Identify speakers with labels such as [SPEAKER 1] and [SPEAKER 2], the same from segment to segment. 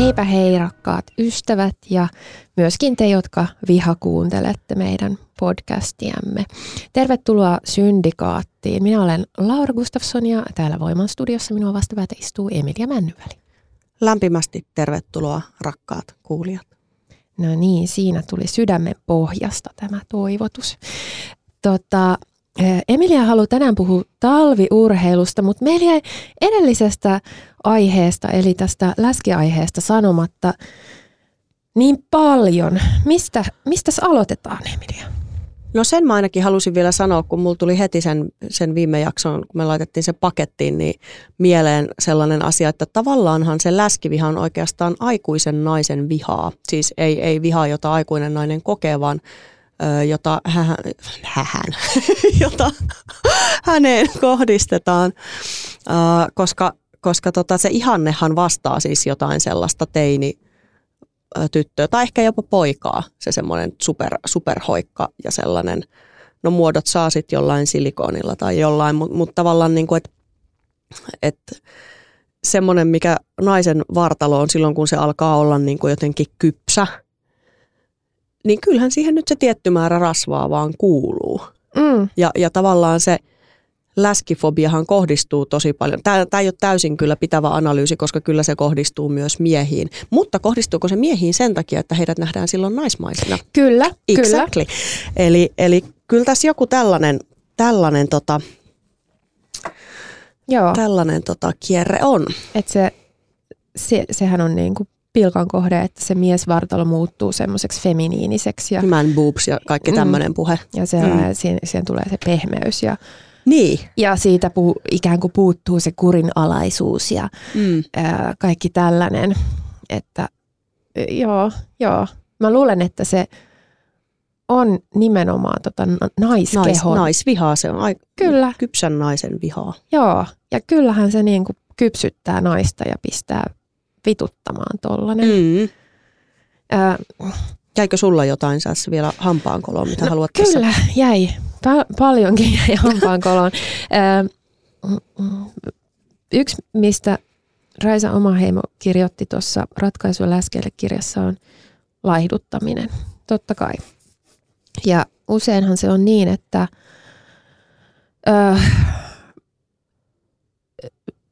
[SPEAKER 1] Heipä hei rakkaat ystävät ja myöskin te, jotka viha kuuntelette meidän podcastiamme. Tervetuloa Syndikaattiin. Minä olen Laura Gustafsson ja täällä Voiman studiossa minua vastapäätä istuu Emilia Männyväli.
[SPEAKER 2] Lämpimästi tervetuloa rakkaat kuulijat.
[SPEAKER 1] No niin, siinä tuli sydämen pohjasta tämä toivotus. Tota, Emilia haluaa tänään puhua talviurheilusta, mutta meillä jäi edellisestä aiheesta, eli tästä läskiaiheesta sanomatta niin paljon. Mistä, mistä aloitetaan, Emilia?
[SPEAKER 2] No sen mä ainakin halusin vielä sanoa, kun mulla tuli heti sen, sen viime jakson, kun me laitettiin se pakettiin, niin mieleen sellainen asia, että tavallaanhan se läskiviha on oikeastaan aikuisen naisen vihaa. Siis ei, ei vihaa, jota aikuinen nainen kokee, vaan jota, hän, hän, jota häneen kohdistetaan, koska, koska tota, se ihannehan vastaa siis jotain sellaista teini tyttöä tai ehkä jopa poikaa, se semmoinen super, superhoikka ja sellainen, no muodot saa sitten jollain silikonilla tai jollain, mutta mut tavallaan niin kuin, että et, semmoinen, mikä naisen vartalo on silloin, kun se alkaa olla niin kuin jotenkin kypsä, niin kyllähän siihen nyt se tietty määrä rasvaa vaan kuuluu. Mm. Ja, ja tavallaan se läskifobiahan kohdistuu tosi paljon. Tämä, tämä ei ole täysin kyllä pitävä analyysi, koska kyllä se kohdistuu myös miehiin. Mutta kohdistuuko se miehiin sen takia, että heidät nähdään silloin naismaisina?
[SPEAKER 1] Kyllä,
[SPEAKER 2] exactly.
[SPEAKER 1] kyllä.
[SPEAKER 2] Eli, eli kyllä tässä joku tällainen, tällainen, tota, Joo. tällainen tota, kierre on.
[SPEAKER 1] Et se, se, sehän on niin kuin pilkan kohde, että se miesvartalo muuttuu semmoiseksi feminiiniseksi. Ja,
[SPEAKER 2] Man boobs ja kaikki tämmöinen mm, puhe.
[SPEAKER 1] Ja se, mm. siihen, siihen tulee se pehmeys ja,
[SPEAKER 2] niin.
[SPEAKER 1] ja siitä puu, ikään kuin puuttuu se kurinalaisuus ja mm. ää, kaikki tällainen. Että joo, joo. Mä luulen, että se on nimenomaan tota naiskehon. Nais,
[SPEAKER 2] naisvihaa, se on aika Kyllä. kypsän naisen vihaa.
[SPEAKER 1] Joo, ja kyllähän se niin kuin kypsyttää naista ja pistää vituttamaan tollanen. Mm.
[SPEAKER 2] Äh, Jäikö sulla jotain säässä vielä hampaankoloon, mitä no, haluat
[SPEAKER 1] Kyllä, tässä? jäi. Pa- paljonkin jäi hampaankoloon. yksi, mistä Raisa Omaheimo kirjoitti tuossa Ratkaisu läskeelle kirjassa on laihduttaminen, totta kai. Ja useinhan se on niin, että äh,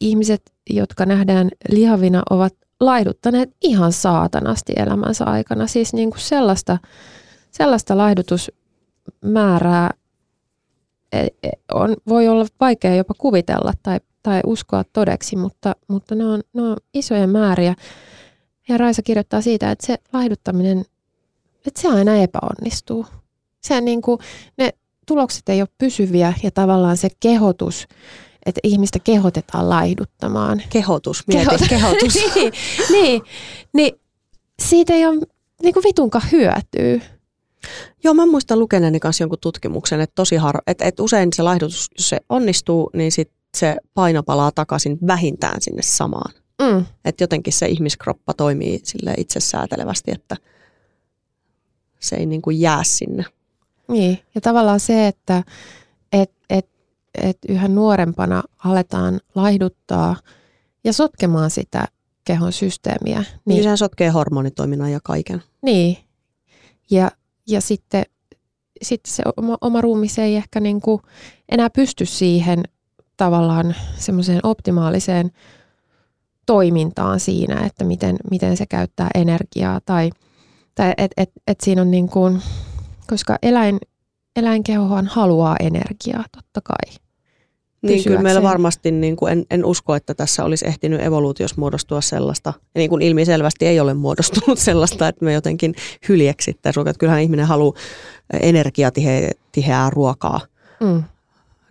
[SPEAKER 1] ihmiset, jotka nähdään lihavina, ovat laihduttaneet ihan saatanasti elämänsä aikana. Siis niin kuin sellaista, sellaista laihdutusmäärää e, e, on, voi olla vaikea jopa kuvitella tai, tai uskoa todeksi, mutta, mutta ne, on, ne on isoja määriä. Ja Raisa kirjoittaa siitä, että se laihduttaminen, että se aina epäonnistuu. Se niin kuin, ne tulokset ei ole pysyviä ja tavallaan se kehotus, että ihmistä kehotetaan laihduttamaan.
[SPEAKER 2] Kehotus, mieti, Kehot. kehotus.
[SPEAKER 1] niin, niin, niin, siitä ei ole niin kuin vitunka hyötyä.
[SPEAKER 2] Joo, mä muistan lukeneeni kanssa jonkun tutkimuksen, että, tosi har- että, että usein se laihdutus, jos se onnistuu, niin sit se paino palaa takaisin vähintään sinne samaan. Mm. Että jotenkin se ihmiskroppa toimii sille itsesäätelevästi, että se ei niin kuin jää sinne.
[SPEAKER 1] Niin, ja tavallaan se, että et, et että yhä nuorempana aletaan laihduttaa ja sotkemaan sitä kehon systeemiä.
[SPEAKER 2] Niin, niin sehän sotkee hormonitoiminnan ja kaiken.
[SPEAKER 1] Niin. Ja, ja sitten, sitten se oma, oma ruumi ei ehkä niin kuin enää pysty siihen tavallaan semmoiseen optimaaliseen toimintaan siinä, että miten, miten se käyttää energiaa tai, tai että et, et siinä on niin kuin, koska eläin, eläinkehohan haluaa energiaa, totta kai.
[SPEAKER 2] Niin kyllä meillä varmasti, niin kuin en, en usko, että tässä olisi ehtinyt evoluutios muodostua sellaista, ja niin kuin ilmiselvästi ei ole muodostunut sellaista, että me jotenkin hyljeksittäisiin ruokaa. Kyllähän ihminen haluaa energiatiheää ruokaa
[SPEAKER 1] Mm.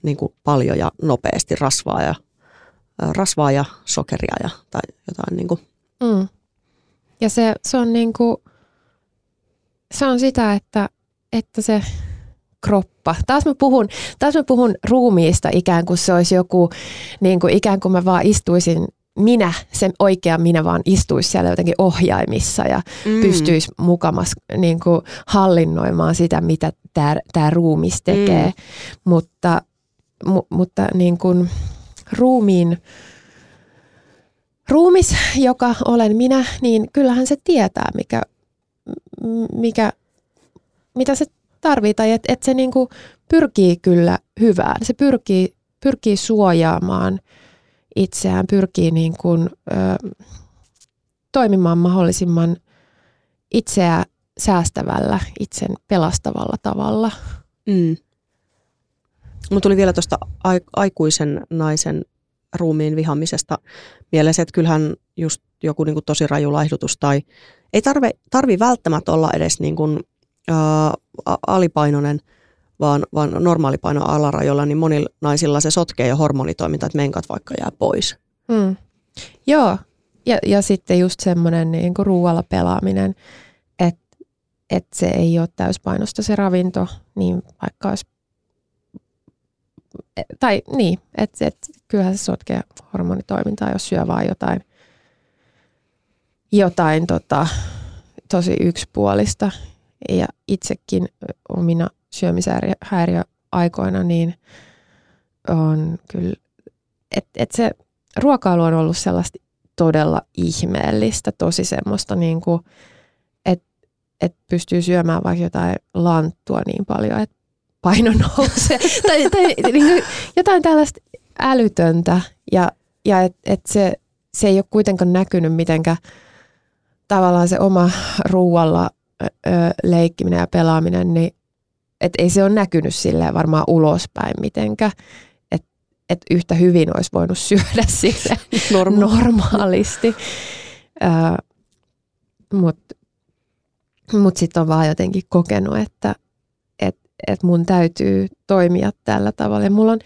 [SPEAKER 2] niin kuin paljon ja nopeasti, rasvaa ja, rasvaa ja sokeria ja, tai jotain niin kuin,
[SPEAKER 1] Mm. Ja se, se on niinku, se on sitä, että, että se kroppa. Taas mä puhun, taas mä puhun ruumiista ikään kuin se olisi joku, niin kuin ikään kuin mä vaan istuisin minä, se oikea minä vaan istuisi siellä jotenkin ohjaimissa ja mm. pystyisi mukamas niin kuin hallinnoimaan sitä, mitä tämä ruumis tekee. Mm. Mutta, mu, mutta niin kuin ruumiin, ruumis, joka olen minä, niin kyllähän se tietää, mikä, mikä, mitä se tarvitsee. Tai että et se niinku pyrkii kyllä hyvään. Se pyrkii, pyrkii suojaamaan itseään, pyrkii niinku, ö, toimimaan mahdollisimman itseä säästävällä, itsen pelastavalla tavalla.
[SPEAKER 2] Mm. Mulla tuli vielä tuosta aikuisen naisen ruumiin vihamisesta mieleen se, että kyllähän just joku niin tosi raju laihdutus tai ei tarvi, tarvi välttämättä olla edes niin ää, alipainoinen, vaan, vaan normaalipaino alarajoilla, niin monilla naisilla se sotkee jo hormonitoiminta, että menkat vaikka jää pois.
[SPEAKER 1] Mm. Joo, ja, ja sitten just semmoinen niin ruualla pelaaminen, että et se ei ole täyspainosta se ravinto, niin vaikka olisi tai niin, että et, kyllähän se sotkee hormonitoimintaa, jos syö vaan jotain, jotain tota, tosi yksipuolista. Ja itsekin omina syömishäiriöaikoina, niin on kyllä, että et se ruokailu on ollut sellaista todella ihmeellistä, tosi semmoista niin kuin, että et pystyy syömään vaikka jotain lanttua niin paljon, että paino nousee. tai, tai niin kuin jotain tällaista älytöntä. Ja, ja että et se, se ei ole kuitenkaan näkynyt mitenkään tavallaan se oma ruualla leikkiminen ja pelaaminen, niin et ei se ole näkynyt silleen varmaan ulospäin mitenkään. Että et yhtä hyvin olisi voinut syödä sille
[SPEAKER 2] Norma-
[SPEAKER 1] normaalisti. Mutta mut sitten on vaan jotenkin kokenut, että että mun täytyy toimia tällä tavalla. Ja mulla on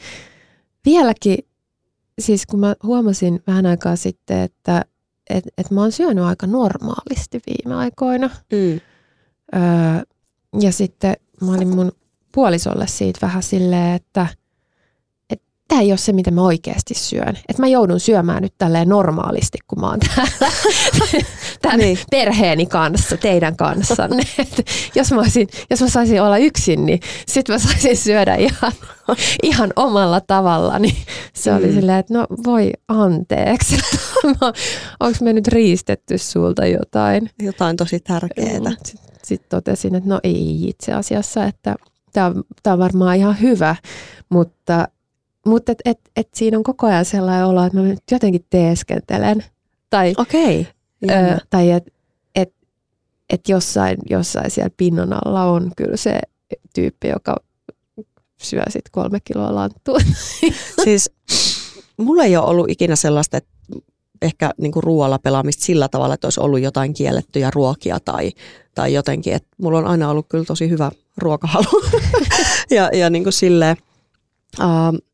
[SPEAKER 1] vieläkin, siis kun mä huomasin vähän aikaa sitten, että et, et mä oon syönyt aika normaalisti viime aikoina.
[SPEAKER 2] Mm.
[SPEAKER 1] Öö, ja sitten mä olin mun puolisolle siitä vähän silleen, että tämä ei ole se, mitä mä oikeasti syön. Että mä joudun syömään nyt tälleen normaalisti, kun mä oon täällä tämän niin. perheeni kanssa, teidän kanssanne. Et jos, mä olisin, jos mä saisin olla yksin, niin sit mä saisin syödä ihan, ihan omalla tavalla. Niin se oli mm. silleen, että no voi anteeksi. Onko me nyt riistetty sulta jotain?
[SPEAKER 2] Jotain tosi tärkeää.
[SPEAKER 1] Sitten sit totesin, että no ei itse asiassa, että tämä on, varmaan ihan hyvä, mutta mutta et, et, et siinä on koko ajan sellainen olo, että mä nyt jotenkin teeskentelen. Tai,
[SPEAKER 2] okay.
[SPEAKER 1] ö, tai että et, et jossain, jossain siellä pinnon alla on kyllä se tyyppi, joka syö sit kolme kiloa lanttua.
[SPEAKER 2] Siis mulla ei ole ollut ikinä sellaista, että ehkä niinku ruoalla pelaamista sillä tavalla, että olisi ollut jotain kiellettyjä ruokia tai, tai jotenkin. Et mulla on aina ollut kyllä tosi hyvä ruokahalu. ja ja niinku silleen, uh,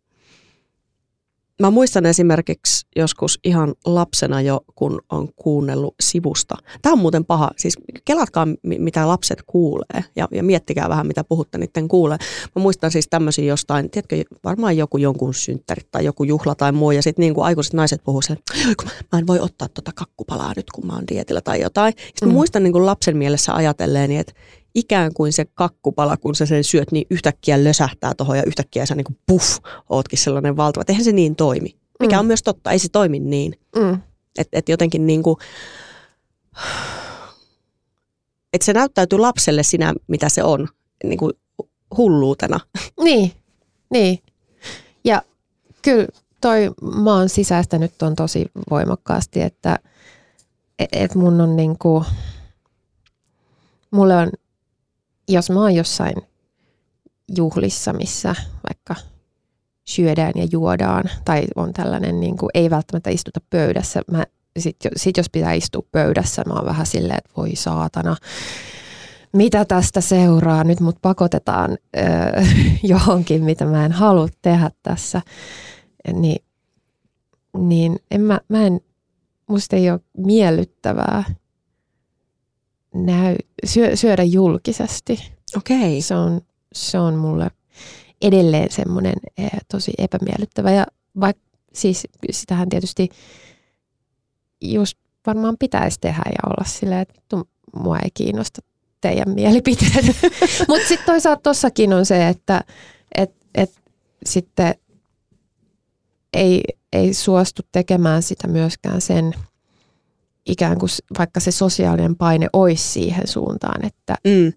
[SPEAKER 2] Mä muistan esimerkiksi joskus ihan lapsena jo, kun on kuunnellut sivusta. Tämä on muuten paha. Siis kelatkaa, mitä lapset kuulee ja, ja miettikää vähän, mitä puhutte niiden kuulee. Mä muistan siis tämmöisiä jostain, tiedätkö, varmaan joku jonkun synttärit tai joku juhla tai muu. Ja sitten niin kuin aikuiset naiset puhuu sen, kun mä en voi ottaa tota kakkupalaa nyt, kun mä oon dietillä tai jotain. Sitten mä mm. muistan niin kuin lapsen mielessä ajatelleen, että ikään kuin se kakkupala, kun sä sen syöt, niin yhtäkkiä lösähtää tuohon ja yhtäkkiä sä niin kuin puff, ootkin sellainen valtava. Eihän se niin toimi. Mikä mm. on myös totta, ei se toimi niin. Mm. Että et jotenkin niin kuin, että se näyttäytyy lapselle sinä, mitä se on, niin kuin hulluutena.
[SPEAKER 1] Niin, niin. Ja kyllä toi mä oon sisäistänyt ton tosi voimakkaasti, että et, et mun on niin kuin, mulle on jos mä oon jossain juhlissa, missä vaikka syödään ja juodaan, tai on tällainen, niin kuin, ei välttämättä istuta pöydässä. Mä, sit, sit jos pitää istua pöydässä, mä oon vähän silleen, että voi saatana, mitä tästä seuraa, nyt mut pakotetaan öö, johonkin, mitä mä en halua tehdä tässä. Ni, niin en mä, mä en, musta ei ole miellyttävää näy, syö, syödä julkisesti.
[SPEAKER 2] Okei.
[SPEAKER 1] Se on, se on mulle edelleen semmoinen eh, tosi epämiellyttävä. Ja vaikka siis sitähän tietysti just varmaan pitäisi tehdä ja olla silleen, että mua ei kiinnosta teidän mielipiteet. Mutta sitten toisaalta tossakin on se, että et, et sitten ei, ei suostu tekemään sitä myöskään sen ikään kuin vaikka se sosiaalinen paine olisi siihen suuntaan, että mm.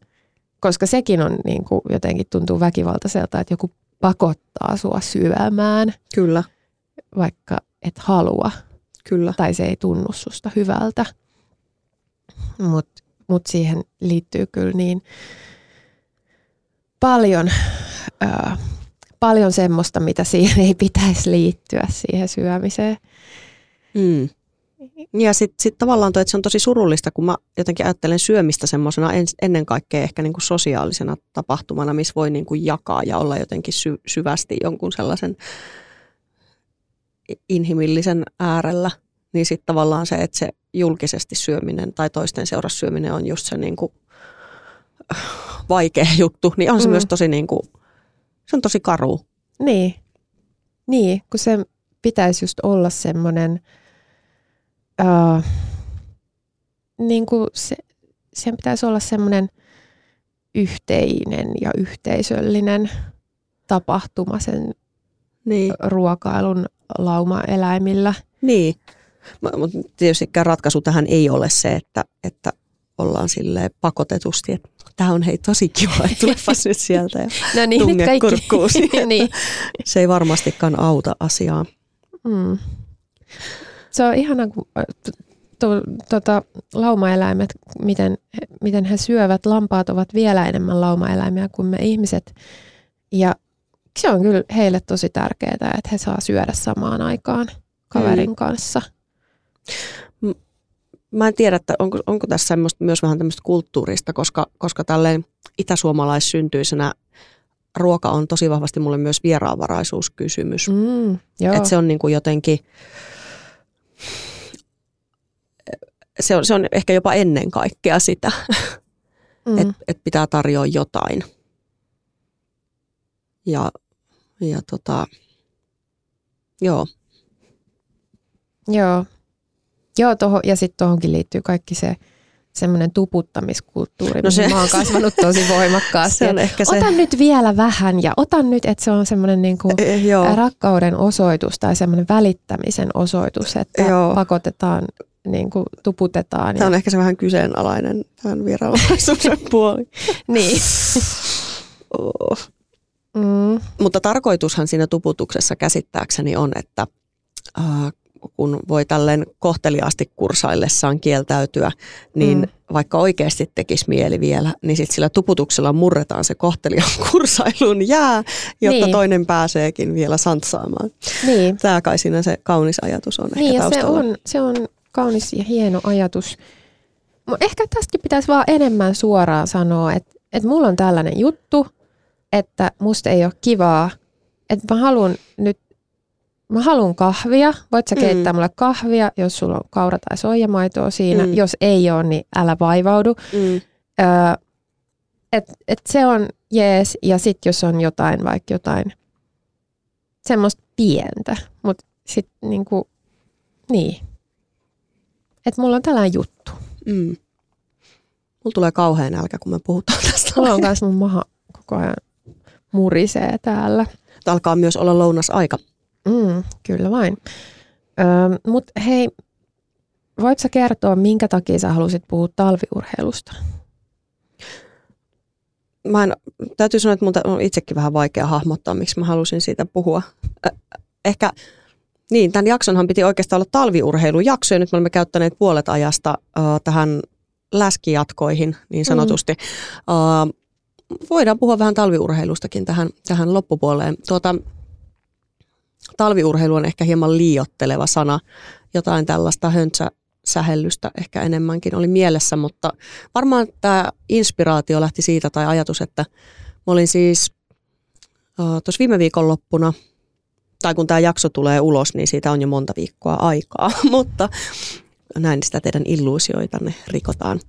[SPEAKER 1] koska sekin on niin kuin jotenkin tuntuu väkivaltaiselta, että joku pakottaa sua syömään.
[SPEAKER 2] Kyllä.
[SPEAKER 1] Vaikka et halua.
[SPEAKER 2] Kyllä.
[SPEAKER 1] Tai se ei tunnu susta hyvältä. Mutta mut siihen liittyy kyllä niin paljon, äh, paljon semmoista, mitä siihen ei pitäisi liittyä siihen syömiseen.
[SPEAKER 2] Mm. Ja sitten sit tavallaan toi, että se on tosi surullista, kun mä jotenkin ajattelen syömistä semmoisena en, ennen kaikkea ehkä niin kuin sosiaalisena tapahtumana, missä voi niin kuin jakaa ja olla jotenkin sy, syvästi jonkun sellaisen inhimillisen äärellä. Niin sitten tavallaan se, että se julkisesti syöminen tai toisten seurassa syöminen on just se niin kuin vaikea juttu, niin on se mm. myös tosi niin kuin, se on tosi karu.
[SPEAKER 1] Niin, niin kun se pitäisi just olla semmoinen – uh, niin kuin se, sen pitäisi olla semmoinen yhteinen ja yhteisöllinen tapahtuma sen niin. ruokailun lauma-eläimillä.
[SPEAKER 2] Niin, mutta tietysti ratkaisu tähän ei ole se, että, että ollaan sille pakotetusti, että tämä on hei tosi kiva, että tulepas nyt sieltä ja no niin, tunge niin. Se ei varmastikaan auta asiaa. Mm.
[SPEAKER 1] Se on ihana, kun to, tota, laumaeläimet, miten, miten he syövät. Lampaat ovat vielä enemmän laumaeläimiä kuin me ihmiset. Ja se on kyllä heille tosi tärkeää, että he saa syödä samaan aikaan kaverin mm. kanssa.
[SPEAKER 2] Mä en tiedä, että onko, onko tässä myös vähän tämmöistä kulttuurista, koska, koska tälleen itäsuomalaissyntyisenä ruoka on tosi vahvasti mulle myös vieraanvaraisuuskysymys. Mm, että se on niin kuin jotenkin se on, se on ehkä jopa ennen kaikkea sitä, mm. että et pitää tarjoa jotain. Ja, ja tota, joo.
[SPEAKER 1] Joo. Joo, toho, ja sitten tuohonkin liittyy kaikki se semmoinen tuputtamiskulttuuri, no se, mä oon kasvanut tosi voimakkaasti. Se on ehkä se. Otan nyt vielä vähän ja otan nyt, että se on semmoinen niinku e, rakkauden osoitus tai semmoinen välittämisen osoitus, että Joo. pakotetaan niin kuin tuputetaan.
[SPEAKER 2] Tämä on ja... ehkä se vähän kyseenalainen tämän virallisuuden puoli.
[SPEAKER 1] niin.
[SPEAKER 2] oh. mm. Mutta tarkoitushan siinä tuputuksessa käsittääkseni on, että äh, kun voi tälleen kohteliaasti kursaillessaan kieltäytyä, niin mm. vaikka oikeasti tekisi mieli vielä, niin sitten sillä tuputuksella murretaan se kohteliaan kursailun jää, jotta niin. toinen pääseekin vielä santsaamaan. Niin. Tämä kai siinä se kaunis ajatus on
[SPEAKER 1] niin,
[SPEAKER 2] ehkä taustalla.
[SPEAKER 1] Se on, se on kaunis ja hieno ajatus. Ehkä tästäkin pitäisi vaan enemmän suoraan sanoa, että, että mulla on tällainen juttu, että musta ei ole kivaa, että mä haluan nyt, mä haluan kahvia, voit sä keittää mm. mulle kahvia, jos sulla on kaura- tai soijamaitoa siinä, mm. jos ei ole, niin älä vaivaudu. Mm. Öö, et, et se on jees, ja sitten jos on jotain, vaikka jotain semmoista pientä, mutta sitten niinku, niin, että mulla on tällainen juttu. Mm.
[SPEAKER 2] Mulla tulee kauhean nälkä, kun me puhutaan tästä.
[SPEAKER 1] Mulla on myös mun maha koko ajan murisee täällä.
[SPEAKER 2] Tämä alkaa myös olla lounasaika.
[SPEAKER 1] Mm, kyllä vain. Öö, Mutta hei, voit sä kertoa, minkä takia sä halusit puhua talviurheilusta?
[SPEAKER 2] Mä en, täytyy sanoa, että mun on itsekin vähän vaikea hahmottaa, miksi mä halusin siitä puhua. Ehkä niin, tämän jaksonhan piti oikeastaan olla talviurheilujakso ja nyt me olemme käyttäneet puolet ajasta uh, tähän läskijatkoihin niin sanotusti. Mm. Uh, voidaan puhua vähän talviurheilustakin tähän, tähän loppupuoleen. Tuota, talviurheilu on ehkä hieman liiotteleva sana. Jotain tällaista höntsäsähellystä ehkä enemmänkin oli mielessä, mutta varmaan tämä inspiraatio lähti siitä tai ajatus, että mä olin siis uh, tuossa viime viikonloppuna, tai kun tämä jakso tulee ulos, niin siitä on jo monta viikkoa aikaa, mutta näin sitä teidän illuusioitanne rikotaan.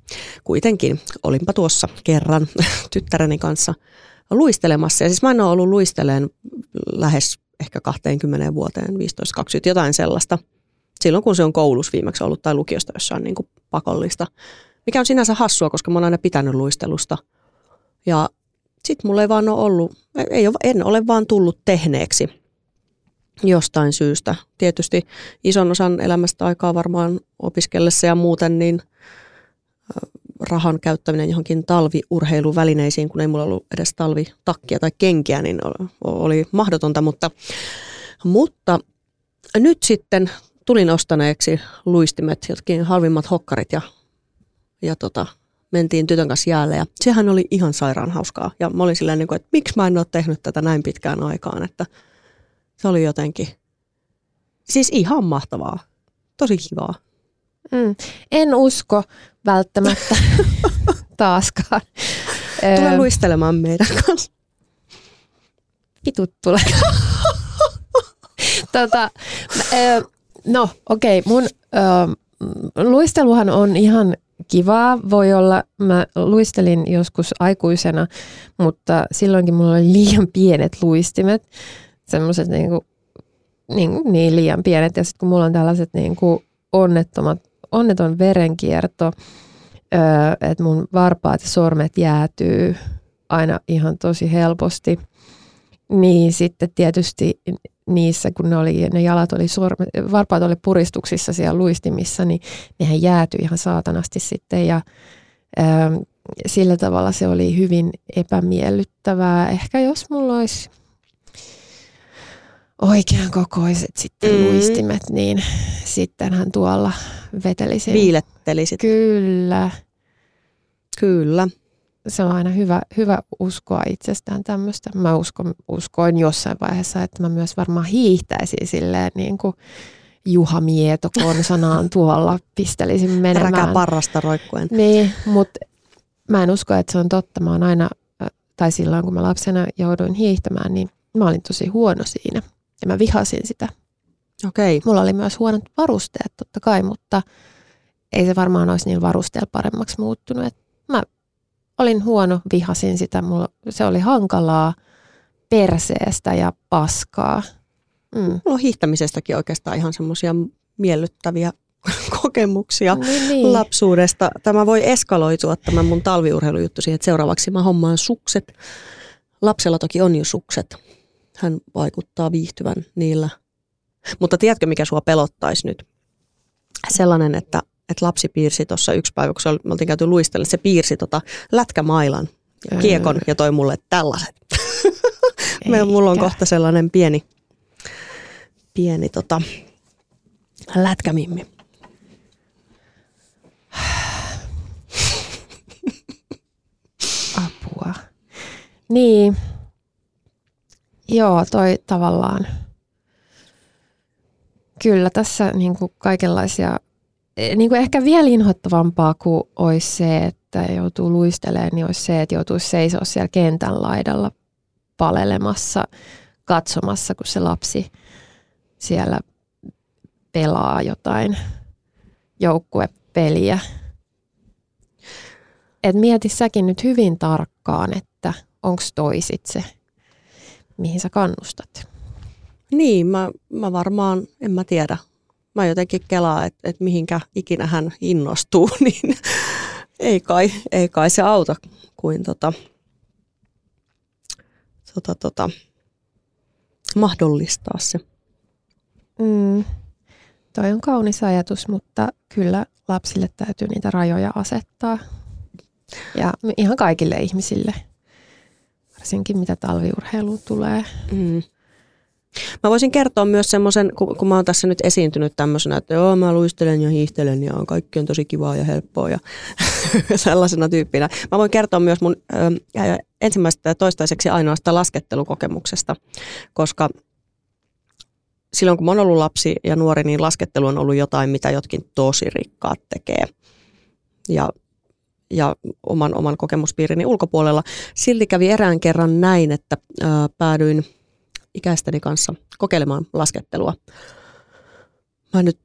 [SPEAKER 2] Kuitenkin olinpa tuossa kerran tyttäreni kanssa luistelemassa. Ja siis mä en ole ollut luisteleen lähes ehkä 20 vuoteen, 15-20, jotain sellaista. Silloin kun se on koulussa viimeksi ollut tai lukiosta jossain niin kuin pakollista. Mikä on sinänsä hassua, koska mä oon aina pitänyt luistelusta. Ja sit mulla ei vaan ole ollut, ei en ole vaan tullut tehneeksi jostain syystä. Tietysti ison osan elämästä aikaa varmaan opiskellessa ja muuten, niin rahan käyttäminen johonkin talviurheiluvälineisiin, kun ei mulla ollut edes talvitakkia tai kenkiä, niin oli mahdotonta, mutta, mutta nyt sitten tulin ostaneeksi luistimet, jotkin halvimmat hokkarit ja, ja tota, mentiin tytön kanssa jäälle ja sehän oli ihan sairaan hauskaa. Ja mä olin silleen, niin kuin, että miksi mä en ole tehnyt tätä näin pitkään aikaan, että se oli jotenkin, siis ihan mahtavaa, tosi kivaa.
[SPEAKER 1] Mm. En usko välttämättä taaskaan.
[SPEAKER 2] Tule luistelemaan meidän kanssa.
[SPEAKER 1] Vitut tule. tota, no okei, okay, mun ö, luisteluhan on ihan kivaa. Voi olla, mä luistelin joskus aikuisena, mutta silloinkin mulla oli liian pienet luistimet. Semmoiset niinku, niin, niin liian pienet. Ja sitten kun mulla on tällaiset niinku onnettomat onneton verenkierto, että mun varpaat ja sormet jäätyy aina ihan tosi helposti. Niin sitten tietysti niissä, kun ne, oli, ne jalat oli sormet, varpaat oli puristuksissa siellä luistimissa, niin nehän jäätyi ihan saatanasti sitten ja ää, sillä tavalla se oli hyvin epämiellyttävää. Ehkä jos mulla olisi oikean kokoiset sitten mm. luistimet, niin sittenhän tuolla vetelisin.
[SPEAKER 2] Viilettelisit.
[SPEAKER 1] Kyllä.
[SPEAKER 2] Kyllä.
[SPEAKER 1] Se on aina hyvä, hyvä uskoa itsestään tämmöistä. Mä uskon, uskoin jossain vaiheessa, että mä myös varmaan hiihtäisin silleen niin kuin Juha Mieto konsanaan tuolla, pistelisin menemään.
[SPEAKER 2] Räkä parrasta roikkuen.
[SPEAKER 1] Niin, mutta mä en usko, että se on totta. Mä oon aina, tai silloin kun mä lapsena jouduin hiihtämään, niin mä olin tosi huono siinä. Ja mä vihasin sitä.
[SPEAKER 2] Okei.
[SPEAKER 1] Mulla oli myös huonot varusteet totta kai, mutta ei se varmaan olisi niin varusteella paremmaksi muuttunut. Et mä olin huono, vihasin sitä. Mulla, se oli hankalaa perseestä ja paskaa.
[SPEAKER 2] Mm. Mulla on hiihtämisestäkin oikeastaan ihan semmoisia miellyttäviä kokemuksia niin, niin. lapsuudesta. Tämä voi eskaloitua tämä mun talviurheilujuttu siihen, että seuraavaksi mä hommaan sukset. Lapsella toki on jo sukset. Hän vaikuttaa viihtyvän niillä mutta tiedätkö, mikä sua pelottaisi nyt? Sellainen, että, että lapsi piirsi tuossa yksi päivä, kun me oltiin käyty luistella, se piirsi tota lätkämailan ja kiekon ja toi mulle tällaiset. Me, mulla on kohta sellainen pieni, pieni tota, lätkämimmi.
[SPEAKER 1] Apua. Niin. Joo, toi tavallaan Kyllä, tässä niin kuin kaikenlaisia, e, niin kuin ehkä vielä inhottavampaa kuin olisi se, että joutuu luistelemaan, niin olisi se, että joutuisi seisoa siellä kentän laidalla palelemassa, katsomassa, kun se lapsi siellä pelaa jotain joukkuepeliä. Et mieti säkin nyt hyvin tarkkaan, että onko toisit se, mihin sä kannustat.
[SPEAKER 2] Niin, mä, mä varmaan, en mä tiedä. Mä jotenkin kelaa, että et mihinkä ikinä hän innostuu, niin ei kai, ei kai se auta kuin tota, tota, tota, mahdollistaa se.
[SPEAKER 1] Mm. Toi on kaunis ajatus, mutta kyllä lapsille täytyy niitä rajoja asettaa. Ja ihan kaikille ihmisille, varsinkin mitä talviurheiluun tulee.
[SPEAKER 2] Mm. Mä voisin kertoa myös semmoisen, kun, kun mä oon tässä nyt esiintynyt tämmöisenä, että joo mä luistelen ja hiihtelen ja kaikki on tosi kivaa ja helppoa ja sellaisena tyyppinä. Mä voin kertoa myös mun ö, ensimmäistä ja toistaiseksi ainoasta laskettelukokemuksesta, koska silloin kun mä oon ollut lapsi ja nuori, niin laskettelu on ollut jotain, mitä jotkin tosi rikkaat tekee. Ja ja oman, oman kokemuspiirini ulkopuolella. Silti kävi erään kerran näin, että ää, päädyin ikäisteni kanssa kokeilemaan laskettelua. Mä nyt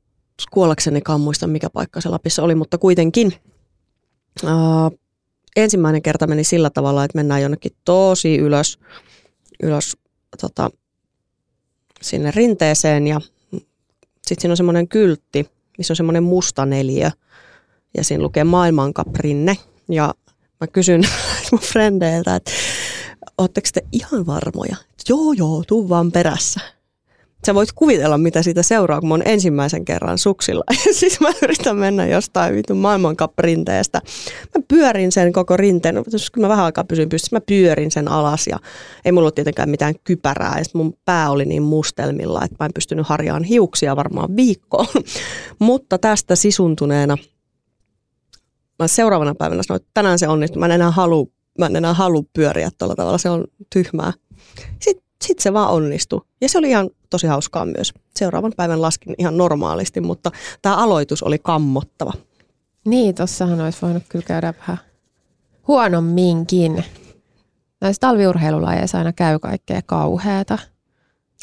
[SPEAKER 2] kuollaksenikaan muista, mikä paikka se Lapissa oli, mutta kuitenkin ää, ensimmäinen kerta meni sillä tavalla, että mennään jonnekin tosi ylös, ylös tota, sinne rinteeseen ja sitten siinä on semmoinen kyltti, missä on semmoinen musta neliö ja siinä lukee maailmankaprinne ja mä kysyn mun frendeiltä, että ootteko te ihan varmoja? Joo, joo, tuu vaan perässä. Sä voit kuvitella, mitä siitä seuraa, kun mä oon ensimmäisen kerran suksilla. siis mä yritän mennä jostain vitun maailmankaprinteestä. Mä pyörin sen koko rinteen. No, kun mä vähän aikaa pysyin pystyssä, mä pyörin sen alas ja ei mulla ollut tietenkään mitään kypärää. Ja mun pää oli niin mustelmilla, että mä en pystynyt harjaan hiuksia varmaan viikkoon. Mutta tästä sisuntuneena mä seuraavana päivänä sanoin, että tänään se onnistuu. Mä en enää halua mä en enää halua pyöriä tuolla tavalla, se on tyhmää. Sitten sit se vaan onnistui. Ja se oli ihan tosi hauskaa myös. Seuraavan päivän laskin ihan normaalisti, mutta tämä aloitus oli kammottava.
[SPEAKER 1] Niin, tossahan olisi voinut kyllä käydä vähän huonomminkin. Näissä talviurheilulajeissa aina käy kaikkea kauheata.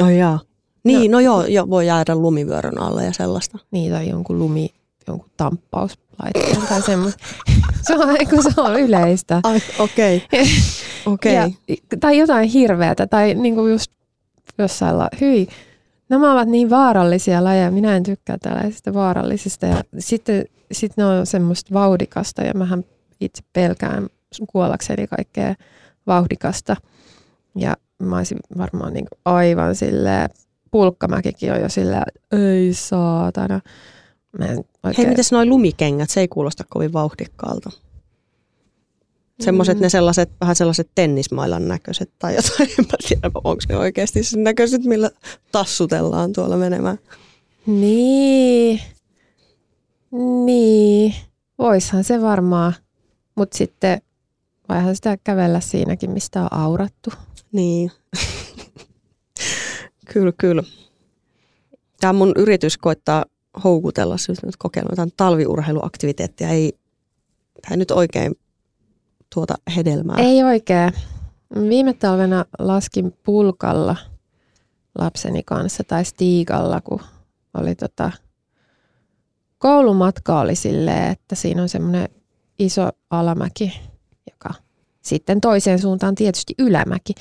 [SPEAKER 2] Oh jaa. Niin, no, no joo, jo, voi jäädä lumivyörön alle ja sellaista.
[SPEAKER 1] Niin, tai jonkun lumi, jonkun tamppausplaitteen tai semmoista. se, on, kun se on yleistä.
[SPEAKER 2] Okei. Okay. okay.
[SPEAKER 1] tai jotain hirveätä, tai niinku just jossain la, hyi, nämä ovat niin vaarallisia lajeja, minä en tykkää tällaisista vaarallisista. Ja sitten sit ne on semmoista vauhdikasta, ja mähän itse pelkään kuollakseni kaikkea vauhdikasta. Ja mä olisin varmaan niin aivan silleen, pulkkamäkikin on jo silleen, ei saatana.
[SPEAKER 2] Mä en oikein... Hei, mitäs noin lumikengät? Se ei kuulosta kovin vauhdikkaalta. Semmoiset mm. ne sellaiset, vähän sellaiset tennismailan näköiset tai jotain, en mä tiedä, onko ne oikeasti sen näköiset, millä tassutellaan tuolla menemään.
[SPEAKER 1] Niin, niin, voishan se varmaan, mutta sitten voihan sitä kävellä siinäkin, mistä on aurattu.
[SPEAKER 2] Niin, kyllä, kyllä. Tämä mun yritys koittaa houkutella, siis nyt kokeilla jotain talviurheiluaktiviteettia, ei, ei nyt oikein tuota hedelmää.
[SPEAKER 1] Ei oikein. Viime talvena laskin pulkalla lapseni kanssa tai stiigalla, kun oli tota, koulumatka oli silleen, että siinä on semmoinen iso alamäki, joka sitten toiseen suuntaan tietysti ylämäki,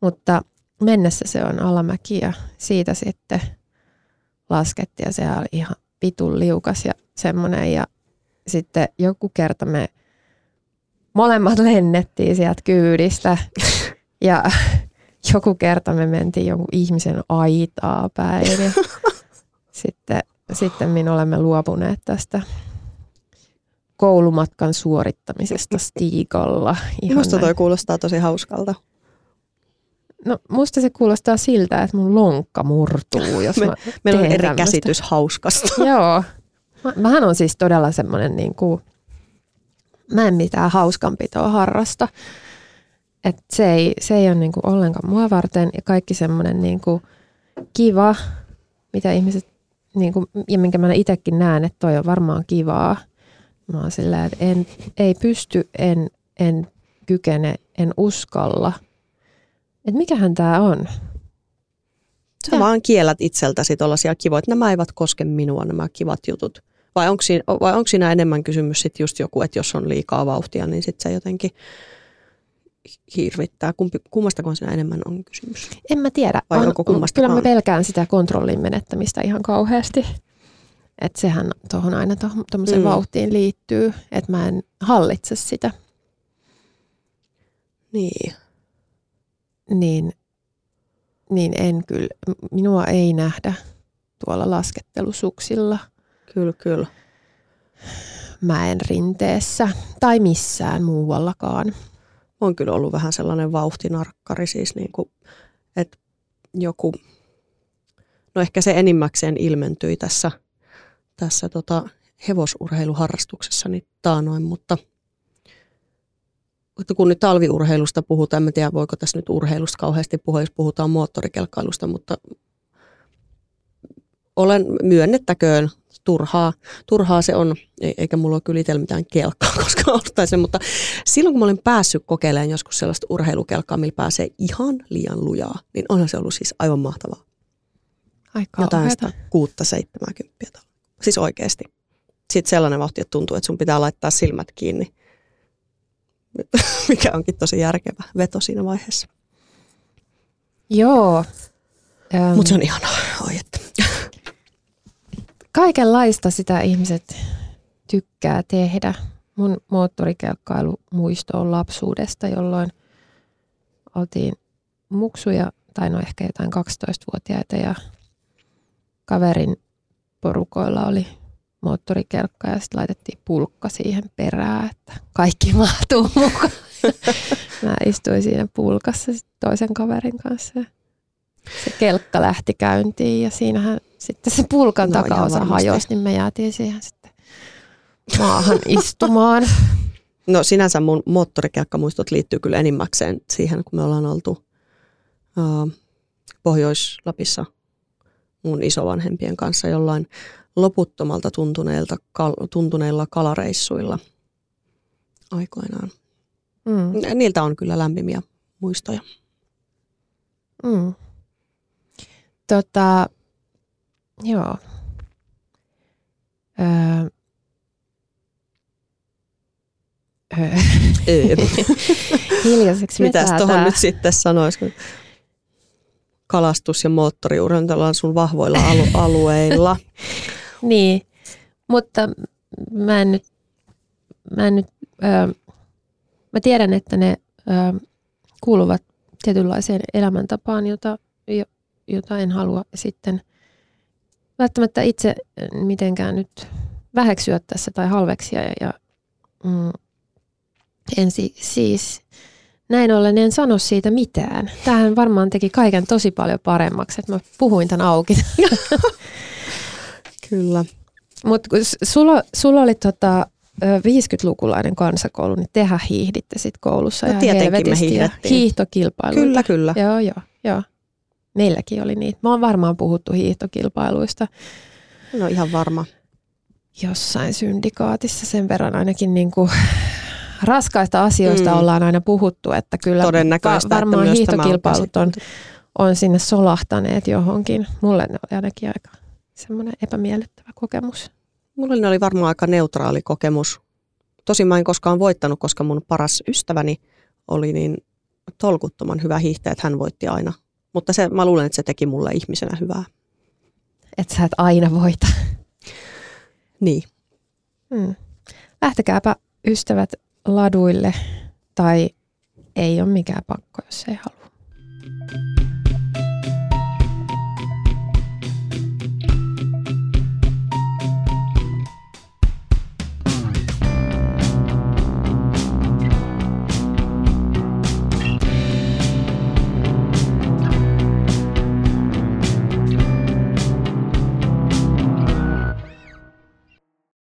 [SPEAKER 1] mutta mennessä se on alamäki ja siitä sitten laskettiin ja se oli ihan pitun liukas ja semmoinen. Ja sitten joku kerta me molemmat lennettiin sieltä kyydistä ja joku kerta me mentiin jonkun ihmisen aitaa päin. Ja sitten, sitten minä olemme luopuneet tästä koulumatkan suorittamisesta Stiikolla.
[SPEAKER 2] Minusta toi kuulostaa tosi hauskalta.
[SPEAKER 1] No musta se kuulostaa siltä, että mun lonkka murtuu, jos Me, mä
[SPEAKER 2] Meillä on eri
[SPEAKER 1] tämmöstä.
[SPEAKER 2] käsitys hauskasta.
[SPEAKER 1] Joo. Mä, mähän on siis todella semmoinen, niin kuin, mä en mitään hauskanpitoa harrasta. Et se, ei, se ei ole niin kuin ollenkaan mua varten ja kaikki semmoinen niin kuin kiva, mitä ihmiset, niin kuin, ja minkä mä itsekin näen, että toi on varmaan kivaa. Mä oon sillä, että en, ei pysty, en, en kykene, en uskalla – että mikähän tämä on.
[SPEAKER 2] Sä ja. vaan kiellät itseltäsi tuollaisia kivoja, että nämä eivät koske minua, nämä kivat jutut. Vai onko siinä, vai onko siinä enemmän kysymys sitten just joku, että jos on liikaa vauhtia, niin sitten se jotenkin hirvittää. Kumpi, kummastakohan siinä enemmän on kysymys?
[SPEAKER 1] En mä tiedä.
[SPEAKER 2] Vai on, onko
[SPEAKER 1] Kyllä mä pelkään sitä kontrollin menettämistä ihan kauheasti. Että sehän tuohon aina tuommoiseen mm. vauhtiin liittyy, että mä en hallitse sitä.
[SPEAKER 2] Niin
[SPEAKER 1] niin, niin en kyllä, minua ei nähdä tuolla laskettelusuksilla.
[SPEAKER 2] Kyllä, kyllä.
[SPEAKER 1] Mäen rinteessä tai missään muuallakaan.
[SPEAKER 2] On kyllä ollut vähän sellainen vauhtinarkkari, siis niin kuin, että joku No ehkä se enimmäkseen ilmentyi tässä, tässä tota hevosurheiluharrastuksessani taanoin, mutta kun nyt talviurheilusta puhutaan, en tiedä voiko tässä nyt urheilusta kauheasti puhua, jos puhutaan moottorikelkkailusta, mutta olen myönnettäköön turhaa, turhaa se on, e- eikä mulla ole kyllä itsellä mitään kelkkaa, koska ottaisin, mutta silloin kun mä olen päässyt kokeilemaan joskus sellaista urheilukelkkaa, millä pääsee ihan liian lujaa, niin onhan se ollut siis aivan mahtavaa.
[SPEAKER 1] Aika
[SPEAKER 2] Jotain sitä kuutta, seitsemääkymppiä. Siis oikeasti. Sitten sellainen vauhti, että tuntuu, että sun pitää laittaa silmät kiinni, mikä onkin tosi järkevä veto siinä vaiheessa.
[SPEAKER 1] Joo.
[SPEAKER 2] Mutta se on ihanaa. Oi, että.
[SPEAKER 1] Kaikenlaista sitä ihmiset tykkää tehdä. Mun moottorikelkkailu-muisto on lapsuudesta, jolloin oltiin muksuja, tai no ehkä jotain 12-vuotiaita, ja kaverin porukoilla oli moottorikelkka ja sitten laitettiin pulkka siihen perään, että kaikki mahtuu mukaan. Mä istuin siinä pulkassa toisen kaverin kanssa. Se kelkka lähti käyntiin ja siinähän sitten se pulkan no, takaosa hajosi, niin me jäätiin siihen sitten maahan istumaan.
[SPEAKER 2] No sinänsä mun moottorikelkkamuistot liittyy kyllä enimmäkseen siihen, kun me ollaan oltu uh, Pohjois-Lapissa mun isovanhempien kanssa jollain loputtomalta tuntuneilta, kal, tuntuneilla kalareissuilla aikoinaan. Mm. Niiltä on kyllä lämpimiä muistoja.
[SPEAKER 1] Mm. Tota, joo. Öö. Öö. Hiljaiseksi
[SPEAKER 2] Mitäs tuohon nyt sitten sanoisi? kalastus- ja moottoriurheilu on sun vahvoilla alu- alueilla.
[SPEAKER 1] niin, mutta mä en nyt, mä, en nyt ö, mä tiedän, että ne ö, kuuluvat tietynlaiseen elämäntapaan, jota, jota en halua sitten välttämättä itse mitenkään nyt väheksyä tässä tai halveksia. Ja, ja mm, en si, siis näin ollen en sano siitä mitään. Tähän varmaan teki kaiken tosi paljon paremmaksi, että mä puhuin tämän auki.
[SPEAKER 2] Kyllä.
[SPEAKER 1] Mutta sulla, sulla oli tota 50-lukulainen kansakoulu, niin tehän hiihditte sitten koulussa.
[SPEAKER 2] No ja tietenkin me hiihdettiin.
[SPEAKER 1] Hiihtokilpailuita.
[SPEAKER 2] Kyllä, kyllä.
[SPEAKER 1] Joo, joo, joo. Meilläkin oli niitä. Mä oon varmaan puhuttu hiihtokilpailuista.
[SPEAKER 2] No ihan varma.
[SPEAKER 1] Jossain syndikaatissa sen verran ainakin niin kuin raskaista asioista mm. ollaan aina puhuttu, että kyllä va- varmaan että hiihtokilpailut on, on sinne solahtaneet johonkin. Mulle ne oli ainakin aika semmoinen epämiellyttävä kokemus.
[SPEAKER 2] Mulle ne oli varmaan aika neutraali kokemus. Tosin mä en koskaan voittanut, koska mun paras ystäväni oli niin tolkuttoman hyvä hiihtäjä, että hän voitti aina. Mutta se, mä luulen, että se teki mulle ihmisenä hyvää.
[SPEAKER 1] Että sä et aina voita.
[SPEAKER 2] Niin.
[SPEAKER 1] Hmm. Lähtekääpä ystävät laduille tai ei ole mikään pakko, jos ei halua.